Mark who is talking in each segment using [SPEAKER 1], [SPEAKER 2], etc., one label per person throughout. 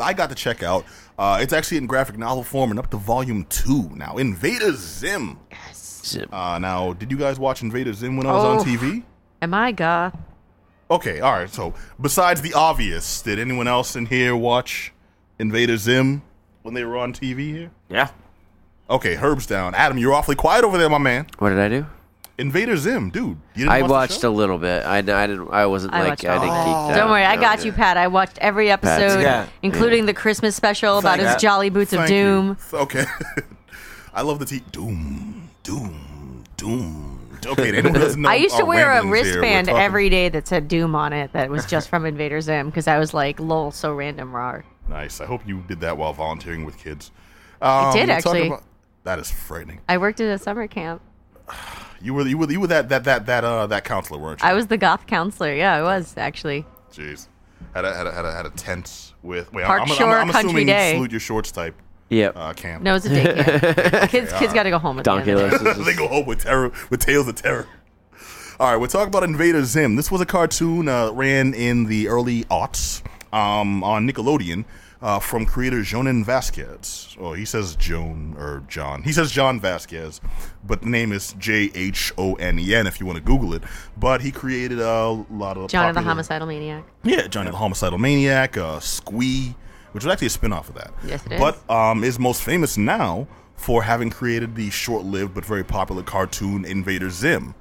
[SPEAKER 1] I got to check out. Uh, it's actually in graphic novel form and up to volume two now. Invader Zim.
[SPEAKER 2] Zim.
[SPEAKER 1] Uh, now, did you guys watch Invader Zim when I was on
[SPEAKER 3] Oh.
[SPEAKER 1] TV?
[SPEAKER 3] Am I goth?
[SPEAKER 1] Okay, all right. So, besides the obvious, did anyone else in here watch Invader Zim when they were on TV here?
[SPEAKER 2] Yeah.
[SPEAKER 1] Okay, Herb's down. Adam, you're awfully quiet over there, my man.
[SPEAKER 2] What did I do?
[SPEAKER 1] Invader Zim, dude. You didn't
[SPEAKER 2] I
[SPEAKER 1] watch the
[SPEAKER 2] watched
[SPEAKER 1] show?
[SPEAKER 2] a little bit. I, I didn't. I wasn't
[SPEAKER 3] I
[SPEAKER 2] like
[SPEAKER 3] watched
[SPEAKER 2] I
[SPEAKER 3] all
[SPEAKER 2] didn't
[SPEAKER 3] of it.
[SPEAKER 2] geek.
[SPEAKER 3] Don't worry, I got
[SPEAKER 2] yeah.
[SPEAKER 3] you, Pat. I watched every episode,
[SPEAKER 4] Yeah.
[SPEAKER 3] including the Christmas special about his
[SPEAKER 4] Thank-
[SPEAKER 3] Jolly Boots of
[SPEAKER 1] Thank you.
[SPEAKER 3] Doom.
[SPEAKER 1] Okay. I love the T. Doom, Doom, Doom. Okay, anyone who doesn't know
[SPEAKER 3] I used to
[SPEAKER 1] our
[SPEAKER 3] wear a
[SPEAKER 1] ramblings here, we're
[SPEAKER 3] wristband
[SPEAKER 1] talking-
[SPEAKER 3] every day that said Doom on it that was just from Invader Zim because I was like, lol, so random, rar.
[SPEAKER 1] Nice. I hope you did that while volunteering with kids. Um,
[SPEAKER 3] did,
[SPEAKER 1] we're talking
[SPEAKER 3] actually.
[SPEAKER 1] about- that is frightening.
[SPEAKER 3] I worked at a summer camp.
[SPEAKER 1] You were you were you were that that that that uh that counselor, weren't you?
[SPEAKER 3] I was the goth counselor. Yeah, I was actually.
[SPEAKER 1] Jeez. Had a had a had a, had a tent with. Wait,
[SPEAKER 3] Park
[SPEAKER 1] I'm, I'm, I'm, I'm
[SPEAKER 3] Country
[SPEAKER 1] assuming
[SPEAKER 3] Day.
[SPEAKER 1] salute your shorts type
[SPEAKER 2] Yep.
[SPEAKER 1] uh, camp.
[SPEAKER 3] No, it's a day camp. kids, kids got to go home. At the end
[SPEAKER 2] Donkey
[SPEAKER 3] of the day.
[SPEAKER 1] they go home with terror with tales of terror. All right, we're talking about Invader Zim. This was a cartoon uh, ran in the early aughts um, on Nickelodeon uh, from creator Jhonen Vasquez. Oh, he says Joan or John. He says John Vasquez, but the name is J H O N E N if you want to Google it. But he created a lot of
[SPEAKER 3] Johnny the Homicidal Maniac.
[SPEAKER 1] Yeah, Johnny the Homicidal Maniac, uh, Squee, which was actually a spin off of that.
[SPEAKER 3] Yes, it is.
[SPEAKER 1] But um, is most famous now for having created the short lived but very popular cartoon Invader Zim,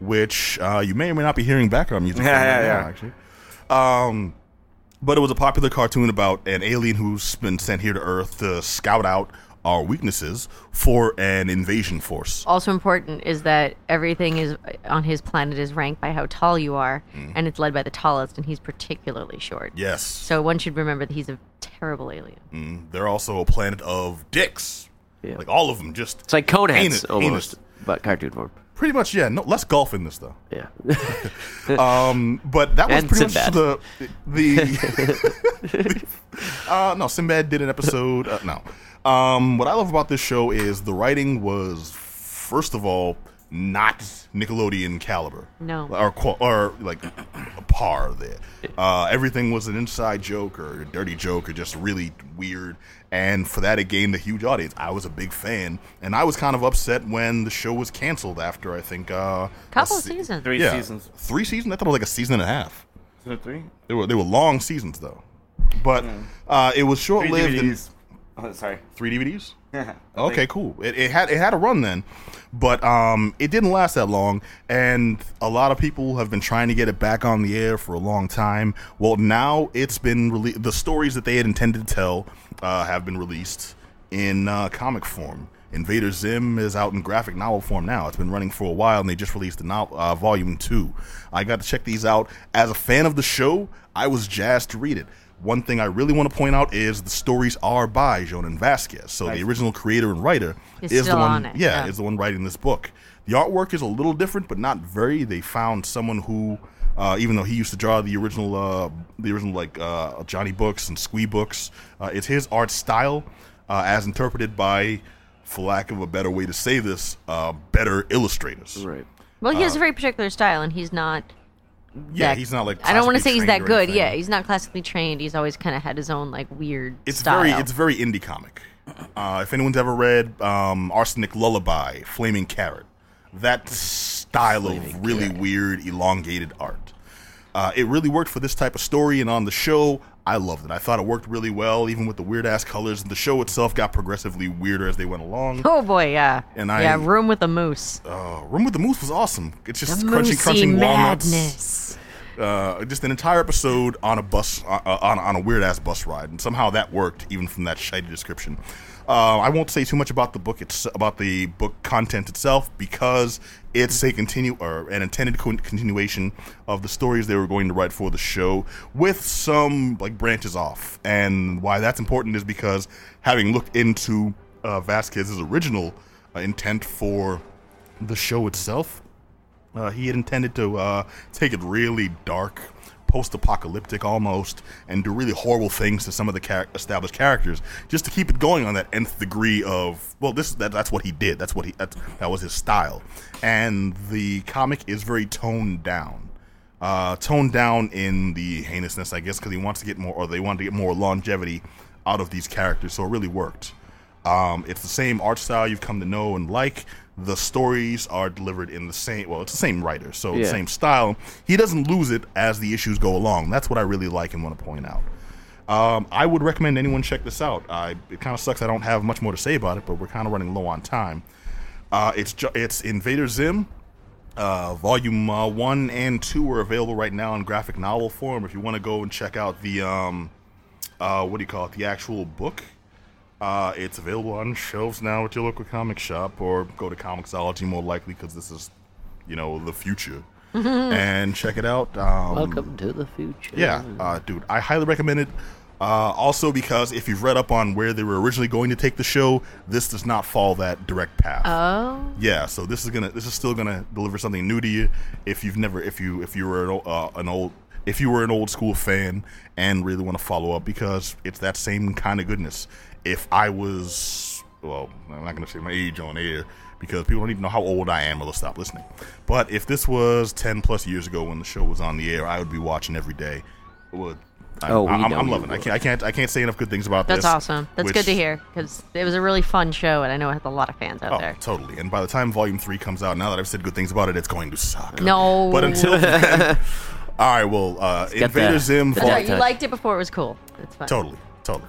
[SPEAKER 1] which uh, you may or may not be hearing background music
[SPEAKER 4] Yeah,
[SPEAKER 1] from
[SPEAKER 4] yeah,
[SPEAKER 1] now,
[SPEAKER 4] yeah.
[SPEAKER 1] actually. Um, but it was a popular cartoon about an alien who's been sent here to Earth to scout out our weaknesses for an invasion force.
[SPEAKER 3] Also important is that everything is on his planet is ranked by how tall you are,
[SPEAKER 1] Mm.
[SPEAKER 3] and it's led by the tallest, and he's particularly short.
[SPEAKER 1] Yes.
[SPEAKER 3] So one should remember that he's a terrible alien.
[SPEAKER 1] Mm, they're also a planet of dicks.
[SPEAKER 2] Yeah.
[SPEAKER 1] Like all of them, just
[SPEAKER 2] It's like Coneheads almost,
[SPEAKER 1] heinous.
[SPEAKER 2] but cartoon form.
[SPEAKER 1] Pretty much, yeah. No, less golf in this though.
[SPEAKER 2] Yeah.
[SPEAKER 1] Um, but that was
[SPEAKER 2] And
[SPEAKER 1] pretty
[SPEAKER 2] Sinbad.
[SPEAKER 1] much the the. uh, no, Sinbad did an episode. Uh, no, um, what I love about this show is the writing was first of all not Nickelodeon caliber.
[SPEAKER 3] No.
[SPEAKER 1] or or like a par there. Uh, everything was an inside joke or a dirty joke or just really weird. And for that, it gained a huge audience. I was a big fan, and I was kind of upset when the show was canceled after I think uh, a
[SPEAKER 3] Couple
[SPEAKER 1] se-
[SPEAKER 3] seasons.
[SPEAKER 4] Three
[SPEAKER 1] yeah,
[SPEAKER 4] seasons.
[SPEAKER 1] Three seasons? I thought it was like a season and a half.
[SPEAKER 4] Is it three?
[SPEAKER 1] They were they were long seasons though, but uh, it was short
[SPEAKER 4] Three
[SPEAKER 1] lived.
[SPEAKER 4] DVDs. Oh, sorry.
[SPEAKER 1] Three DVDs. Okay,
[SPEAKER 4] think.
[SPEAKER 1] cool. It, it had it had a run then, but um, it didn't last that long, and a lot of people have been trying to get it back on the air for a long time. Well, now it's been released. The stories that they had intended to tell uh, have been released in uh, comic form. Invader Zim is out in graphic novel form now. It's been running for a while, and they just released the novel, uh, volume two. I got to check these out. As a fan of the show, I was jazzed to read it. One thing I really want to point out is the stories are by Jhonen Vasquez. So the original creator and writer
[SPEAKER 3] Is
[SPEAKER 1] is the one.
[SPEAKER 3] on it,
[SPEAKER 1] yeah,
[SPEAKER 3] yeah.
[SPEAKER 1] is the one writing this book. The artwork is a little different, but not very. They found someone who, uh, even though he used to draw the original, uh, the original like uh, Johnny books and Squee books, uh, it's his art style, uh, as interpreted by, for lack of a better way to say this, uh, better illustrators.
[SPEAKER 2] right.
[SPEAKER 3] Well, he has a very particular style, and he's not.
[SPEAKER 1] Yeah,
[SPEAKER 3] that-
[SPEAKER 1] he's not like.
[SPEAKER 3] I don't want to say he's that good.
[SPEAKER 1] anything.
[SPEAKER 3] Yeah, he's not classically trained. He's always kind of had his own like weird
[SPEAKER 1] it's
[SPEAKER 3] style.
[SPEAKER 1] very it's very indie comic. Uh, if anyone's ever read um, Arsenic Lullaby, Flaming Carrot, that style of really weird, elongated art. Uh, it really worked for this type of story, and on the show, I loved it. I thought it worked really well, even with the weird ass colors. And the show itself got progressively weirder as they went along.
[SPEAKER 3] Oh boy, yeah.
[SPEAKER 1] And I-
[SPEAKER 3] yeah, room with a moose.
[SPEAKER 1] Uh, Room with the Moose was awesome. It's just
[SPEAKER 3] The
[SPEAKER 1] crunchy, crunching walnuts. Uh, just an entire episode on a bus uh, on, on a weird ass bus ride, and somehow that worked even from that shitty description. Uh, I won't say too much about the book it's about the book content itself because it's a continue or an intended con- continuation of the stories they were going to write for the show with some like branches off. And why that's important is because having looked into uh, Vasquez's original uh, intent for the show itself, uh, he had intended to uh, take it really dark, post-apocalyptic almost, and do really horrible things to some of the char- established characters, just to keep it going on that nth degree of well, this that, that's what he did. That's what he that's, that was his style, and the comic is very toned down. uh, toned down in the heinousness, I guess, because he wants to get more, or they want to get more longevity out of these characters. So it really worked. Um, it's the same art style you've come to know and like. The stories are delivered in the same. Well, it's the same writer, so the same style. He doesn't lose it as the issues go along. That's what I really like and want to point out. Um, I would recommend anyone check this out. I, it kind of sucks I don't have much more to say about it, but we're kind of running low on time. Uh, it's ju- it's Invader Zim. Uh, volume uh, one and two are available right now in graphic novel form. If you want to go and check out the um, uh, what do you call it? The actual book. Uh, it's available on shelves now at your local comic shop, or go to Comixology more likely because this is, you know, the future. and check it out. Um,
[SPEAKER 2] Welcome to the future.
[SPEAKER 1] yeah, uh, dude, I highly recommend it. Uh, also, because if you've read up on where they were originally going to take the show, this does not follow that direct path.
[SPEAKER 3] Oh,
[SPEAKER 1] yeah, so this is gonna, this is still gonna deliver something new to you. If you've never, if you, if you were an, uh, an old, if you were an old school fan and really want to follow up, because it's that same kind of goodness. If I was, well, I'm not gonna say my age on air because people don't even know how old I am or they'll stop listening. But if this was 10 plus years ago when the show was on the air, I would be watching every day. Would I,
[SPEAKER 2] Oh,
[SPEAKER 1] I'm, I'm loving. it. I can't. I can't. I can't say enough good things about
[SPEAKER 3] that's
[SPEAKER 1] this.
[SPEAKER 3] That's awesome. That's good to hear because it was a really fun show, and I know it has a lot of fans out
[SPEAKER 1] Oh,
[SPEAKER 3] there.
[SPEAKER 1] totally. And by the time Volume Three comes out, now that I've said good things about it, it's going to suck.
[SPEAKER 3] No.
[SPEAKER 1] But until then, all right. Well, uh,
[SPEAKER 2] get
[SPEAKER 1] Invader
[SPEAKER 2] the-
[SPEAKER 1] Zim.
[SPEAKER 2] the
[SPEAKER 1] Vol-
[SPEAKER 3] right. You liked it before it was cool. It's fun.
[SPEAKER 1] Totally. Totally.